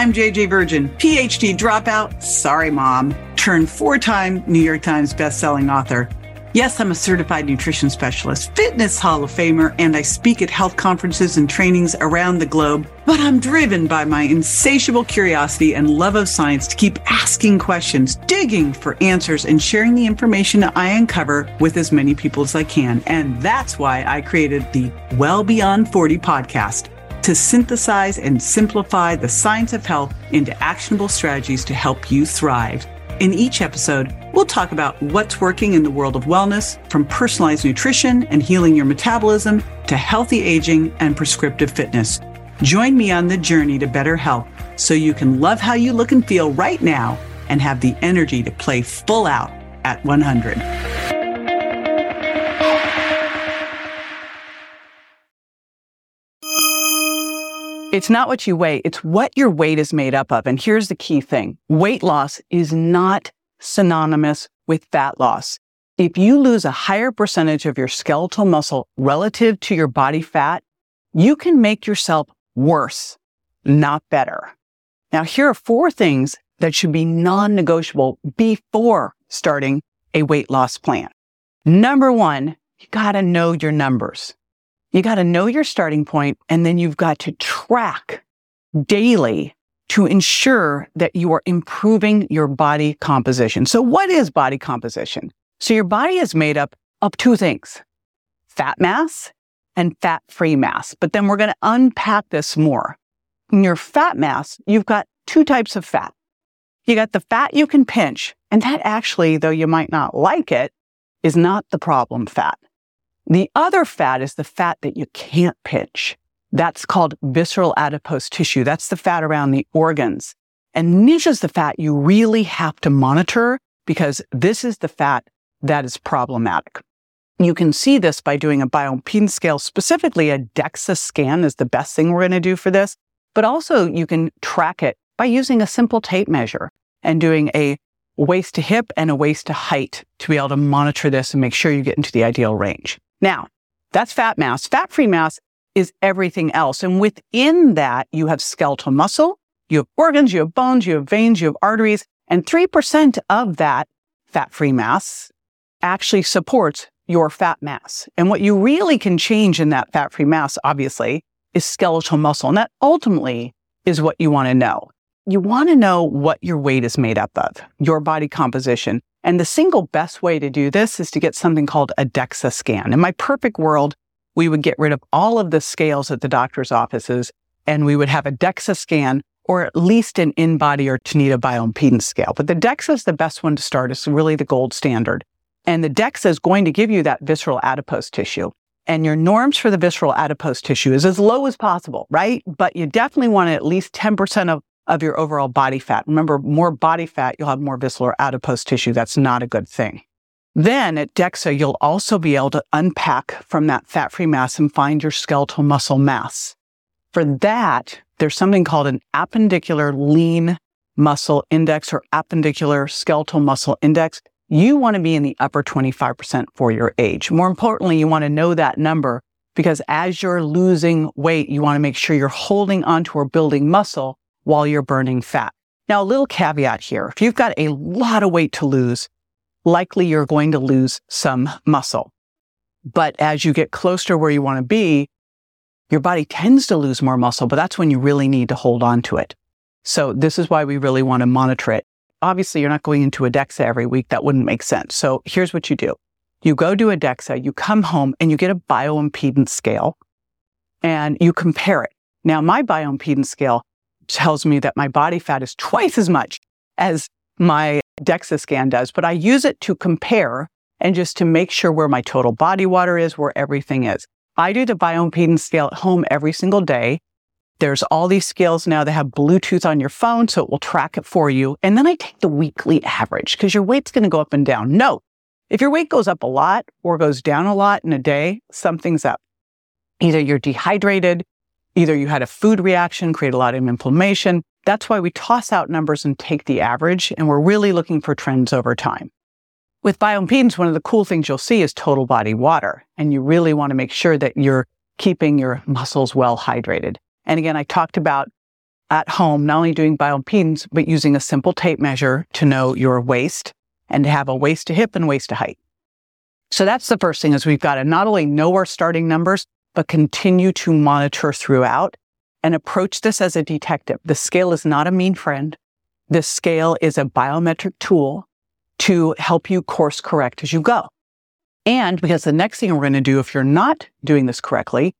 I'm JJ Virgin, PhD dropout, sorry mom, turned four time New York Times bestselling author. Yes, I'm a certified nutrition specialist, fitness hall of famer, and I speak at health conferences and trainings around the globe. But I'm driven by my insatiable curiosity and love of science to keep asking questions, digging for answers, and sharing the information I uncover with as many people as I can. And that's why I created the Well Beyond 40 podcast to synthesize and simplify the science of health into actionable strategies to help you thrive. In each episode, we'll talk about what's working in the world of wellness, from personalized nutrition and healing your metabolism to healthy aging and prescriptive fitness. Join me on the journey to better health so you can love how you look and feel right now and have the energy to play full out at 100. It's not what you weigh, it's what your weight is made up of. And here's the key thing weight loss is not synonymous with fat loss. If you lose a higher percentage of your skeletal muscle relative to your body fat, you can make yourself worse, not better. Now, here are four things that should be non-negotiable before starting a weight loss plan. Number one, you gotta know your numbers. You got to know your starting point and then you've got to track daily to ensure that you are improving your body composition. So what is body composition? So your body is made up of two things, fat mass and fat free mass. But then we're going to unpack this more. In your fat mass, you've got two types of fat. You got the fat you can pinch. And that actually, though you might not like it, is not the problem fat. The other fat is the fat that you can't pinch. That's called visceral adipose tissue. That's the fat around the organs. And this is the fat you really have to monitor because this is the fat that is problematic. You can see this by doing a bioimpedance scale, specifically a DEXA scan is the best thing we're going to do for this. But also you can track it by using a simple tape measure and doing a waist to hip and a waist to height to be able to monitor this and make sure you get into the ideal range. Now, that's fat mass. Fat free mass is everything else. And within that, you have skeletal muscle, you have organs, you have bones, you have veins, you have arteries, and 3% of that fat free mass actually supports your fat mass. And what you really can change in that fat free mass, obviously, is skeletal muscle. And that ultimately is what you want to know. You want to know what your weight is made up of, your body composition. And the single best way to do this is to get something called a DEXA scan. In my perfect world, we would get rid of all of the scales at the doctor's offices and we would have a DEXA scan or at least an InBody or Tanita bioimpedance scale. But the DEXA is the best one to start. It's really the gold standard. And the DEXA is going to give you that visceral adipose tissue. And your norms for the visceral adipose tissue is as low as possible, right? But you definitely want at least 10% of of your overall body fat. Remember, more body fat, you'll have more visceral adipose tissue. That's not a good thing. Then at DEXA, you'll also be able to unpack from that fat free mass and find your skeletal muscle mass. For that, there's something called an appendicular lean muscle index or appendicular skeletal muscle index. You want to be in the upper 25% for your age. More importantly, you want to know that number because as you're losing weight, you want to make sure you're holding onto or building muscle while you're burning fat. Now, a little caveat here. If you've got a lot of weight to lose, likely you're going to lose some muscle. But as you get closer to where you want to be, your body tends to lose more muscle, but that's when you really need to hold on to it. So this is why we really want to monitor it. Obviously, you're not going into a DEXA every week. That wouldn't make sense. So here's what you do. You go to a DEXA, you come home and you get a bioimpedance scale and you compare it. Now, my bioimpedance scale tells me that my body fat is twice as much as my DEXA scan does, but I use it to compare and just to make sure where my total body water is, where everything is. I do the bioimpedance scale at home every single day. There's all these scales now that have Bluetooth on your phone, so it will track it for you. And then I take the weekly average because your weight's going to go up and down. No, if your weight goes up a lot or goes down a lot in a day, something's up. Either you're dehydrated, Either you had a food reaction, create a lot of inflammation. That's why we toss out numbers and take the average, and we're really looking for trends over time. With bioimpedance, one of the cool things you'll see is total body water, and you really want to make sure that you're keeping your muscles well hydrated. And again, I talked about at home, not only doing bioimpedance, but using a simple tape measure to know your waist and to have a waist to hip and waist to height. So that's the first thing is we've got to not only know our starting numbers, but continue to monitor throughout and approach this as a detective. The scale is not a mean friend. The scale is a biometric tool to help you course correct as you go. And because the next thing we're going to do, if you're not doing this correctly,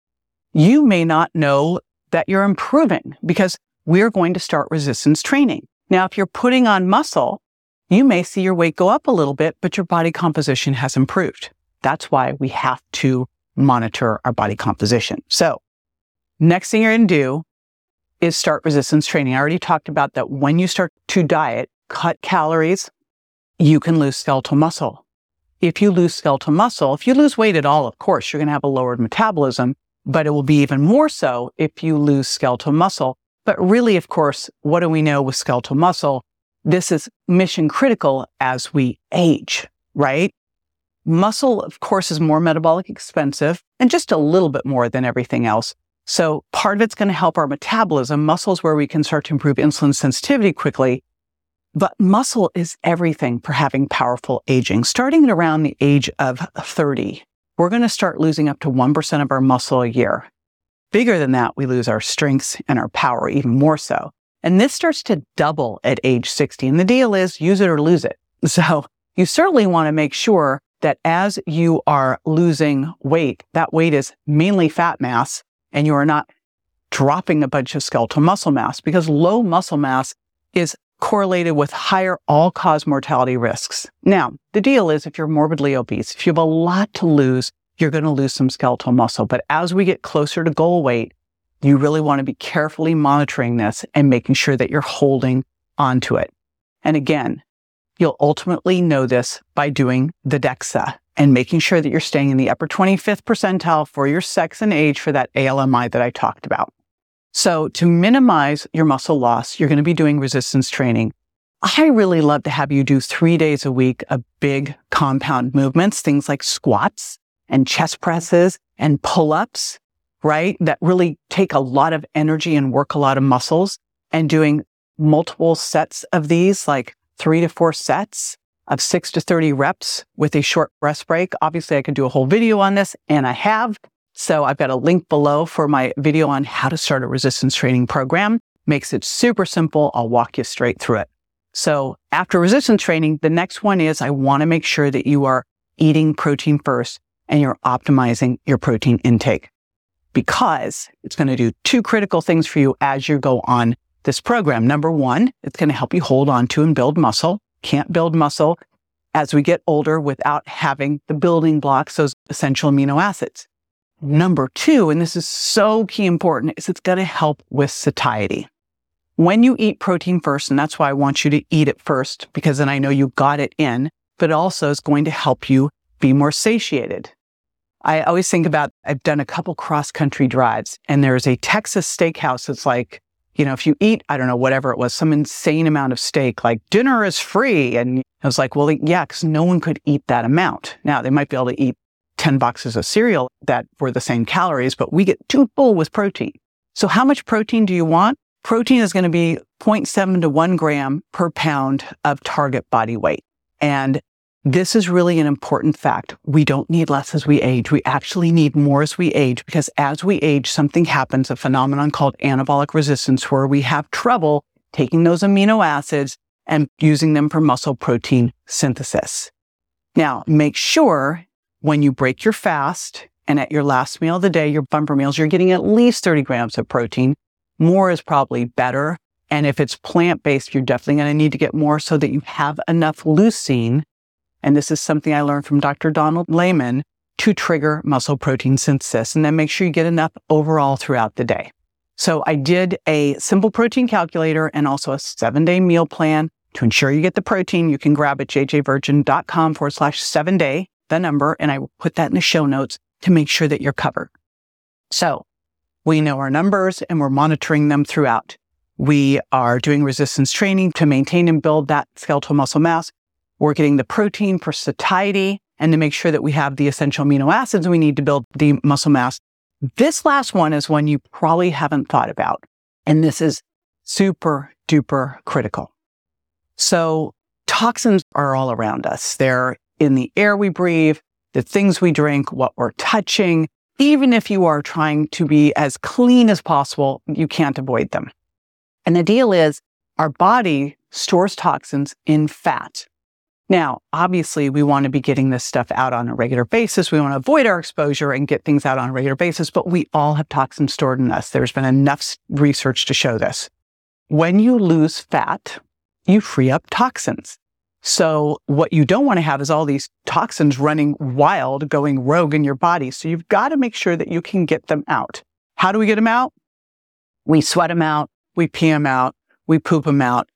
you may not know that you're improving because we're going to start resistance training. Now, if you're putting on muscle, you may see your weight go up a little bit, but your body composition has improved. That's why we have to monitor our body composition. So next thing you're going to do is start resistance training. I already talked about that when you start to diet, cut calories, you can lose skeletal muscle. If you lose skeletal muscle, if you lose weight at all, of course, you're going to have a lowered metabolism, but it will be even more so if you lose skeletal muscle. But really, of course, what do we know with skeletal muscle? This is mission critical as we age, right? Muscle, of course, is more metabolic expensive and just a little bit more than everything else. So part of it's going to help our metabolism. Muscle is where we can start to improve insulin sensitivity quickly. But muscle is everything for having powerful aging. Starting at around the age of 30, we're going to start losing up to 1% of our muscle a year. Bigger than that, we lose our strengths and our power even more so. And this starts to double at age 60. And the deal is use it or lose it. So you certainly want to make sure that as you are losing weight, that weight is mainly fat mass and you are not dropping a bunch of skeletal muscle mass because low muscle mass is correlated with higher all cause mortality risks. Now, the deal is if you're morbidly obese, if you have a lot to lose, you're going to lose some skeletal muscle. But as we get closer to goal weight, you really want to be carefully monitoring this and making sure that you're holding onto it. And again, you'll ultimately know this by doing the DEXA and making sure that you're staying in the upper 25th percentile for your sex and age for that ALMI that I talked about. So to minimize your muscle loss, you're going to be doing resistance training. I really love to have you do three days a week of big compound movements, things like squats and chest presses and pull-ups, right? That really take a lot of energy and work a lot of muscles and doing multiple sets of these, like three to four sets of six to 30 reps with a short rest break. Obviously, I could do a whole video on this and I have. So I've got a link below for my video on how to start a resistance training program. Makes it super simple. I'll walk you straight through it. So after resistance training, the next one is I want to make sure that you are eating protein first and you're optimizing your protein intake because it's going to do two critical things for you as you go on this program. Number one, it's going to help you hold on to and build muscle can't build muscle as we get older without having the building blocks, those essential amino acids. Number two, and this is so key important, is it's going to help with satiety. When you eat protein first, and that's why I want you to eat it first, because then I know you got it in, but also is going to help you be more satiated. I always think about, I've done a couple cross country drives and there's a Texas steakhouse that's like you know, if you eat, I don't know, whatever it was, some insane amount of steak, like dinner is free. And I was like, well, yeah, because no one could eat that amount. Now they might be able to eat 10 boxes of cereal that were the same calories, but we get too full with protein. So how much protein do you want? Protein is going to be 0.7 to 1 gram per pound of target body weight. And this is really an important fact. We don't need less as we age. We actually need more as we age because as we age, something happens, a phenomenon called anabolic resistance, where we have trouble taking those amino acids and using them for muscle protein synthesis. Now, make sure when you break your fast and at your last meal of the day, your bumper meals, you're getting at least 30 grams of protein. More is probably better. And if it's plant based, you're definitely going to need to get more so that you have enough leucine and this is something I learned from Dr. Donald Layman to trigger muscle protein synthesis. And then make sure you get enough overall throughout the day. So I did a simple protein calculator and also a seven day meal plan to ensure you get the protein. You can grab at jjvirgin.com forward slash seven day, the number, and I will put that in the show notes to make sure that you're covered. So we know our numbers and we're monitoring them throughout. We are doing resistance training to maintain and build that skeletal muscle mass. We're getting the protein for satiety and to make sure that we have the essential amino acids we need to build the muscle mass. This last one is one you probably haven't thought about. And this is super duper critical. So toxins are all around us. They're in the air we breathe, the things we drink, what we're touching. Even if you are trying to be as clean as possible, you can't avoid them. And the deal is our body stores toxins in fat. Now, obviously, we want to be getting this stuff out on a regular basis. We want to avoid our exposure and get things out on a regular basis, but we all have toxins stored in us. There's been enough research to show this. When you lose fat, you free up toxins. So what you don't want to have is all these toxins running wild, going rogue in your body. So you've got to make sure that you can get them out. How do we get them out? We sweat them out. We pee them out. We poop them out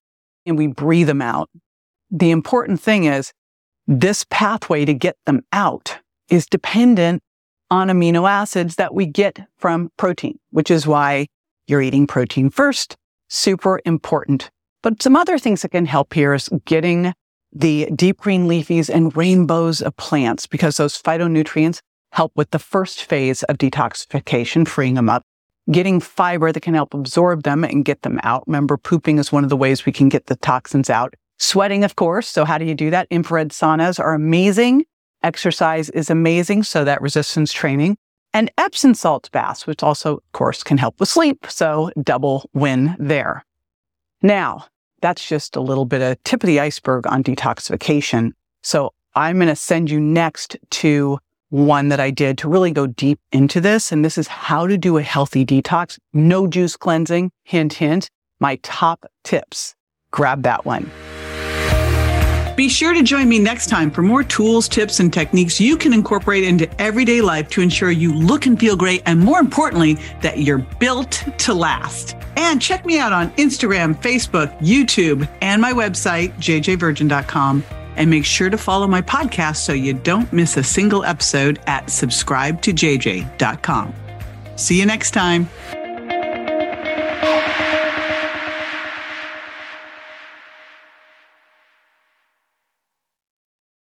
and we breathe them out. The important thing is this pathway to get them out is dependent on amino acids that we get from protein, which is why you're eating protein first. Super important. But some other things that can help here is getting the deep green leafies and rainbows of plants because those phytonutrients help with the first phase of detoxification, freeing them up, getting fiber that can help absorb them and get them out. Remember, pooping is one of the ways we can get the toxins out. Sweating, of course. So how do you do that? Infrared saunas are amazing. Exercise is amazing. So that resistance training and Epsom salt baths, which also, of course, can help with sleep. So double win there. Now, that's just a little bit of tip of the iceberg on detoxification. So I'm going to send you next to one that I did to really go deep into this. And this is how to do a healthy detox. No juice cleansing. Hint, hint. My top tips. Grab that one. Be sure to join me next time for more tools, tips, and techniques you can incorporate into everyday life to ensure you look and feel great, and more importantly, that you're built to last. And check me out on Instagram, Facebook, YouTube, and my website, jjvirgin.com. And make sure to follow my podcast so you don't miss a single episode at subscribe to subscribetojj.com. See you next time.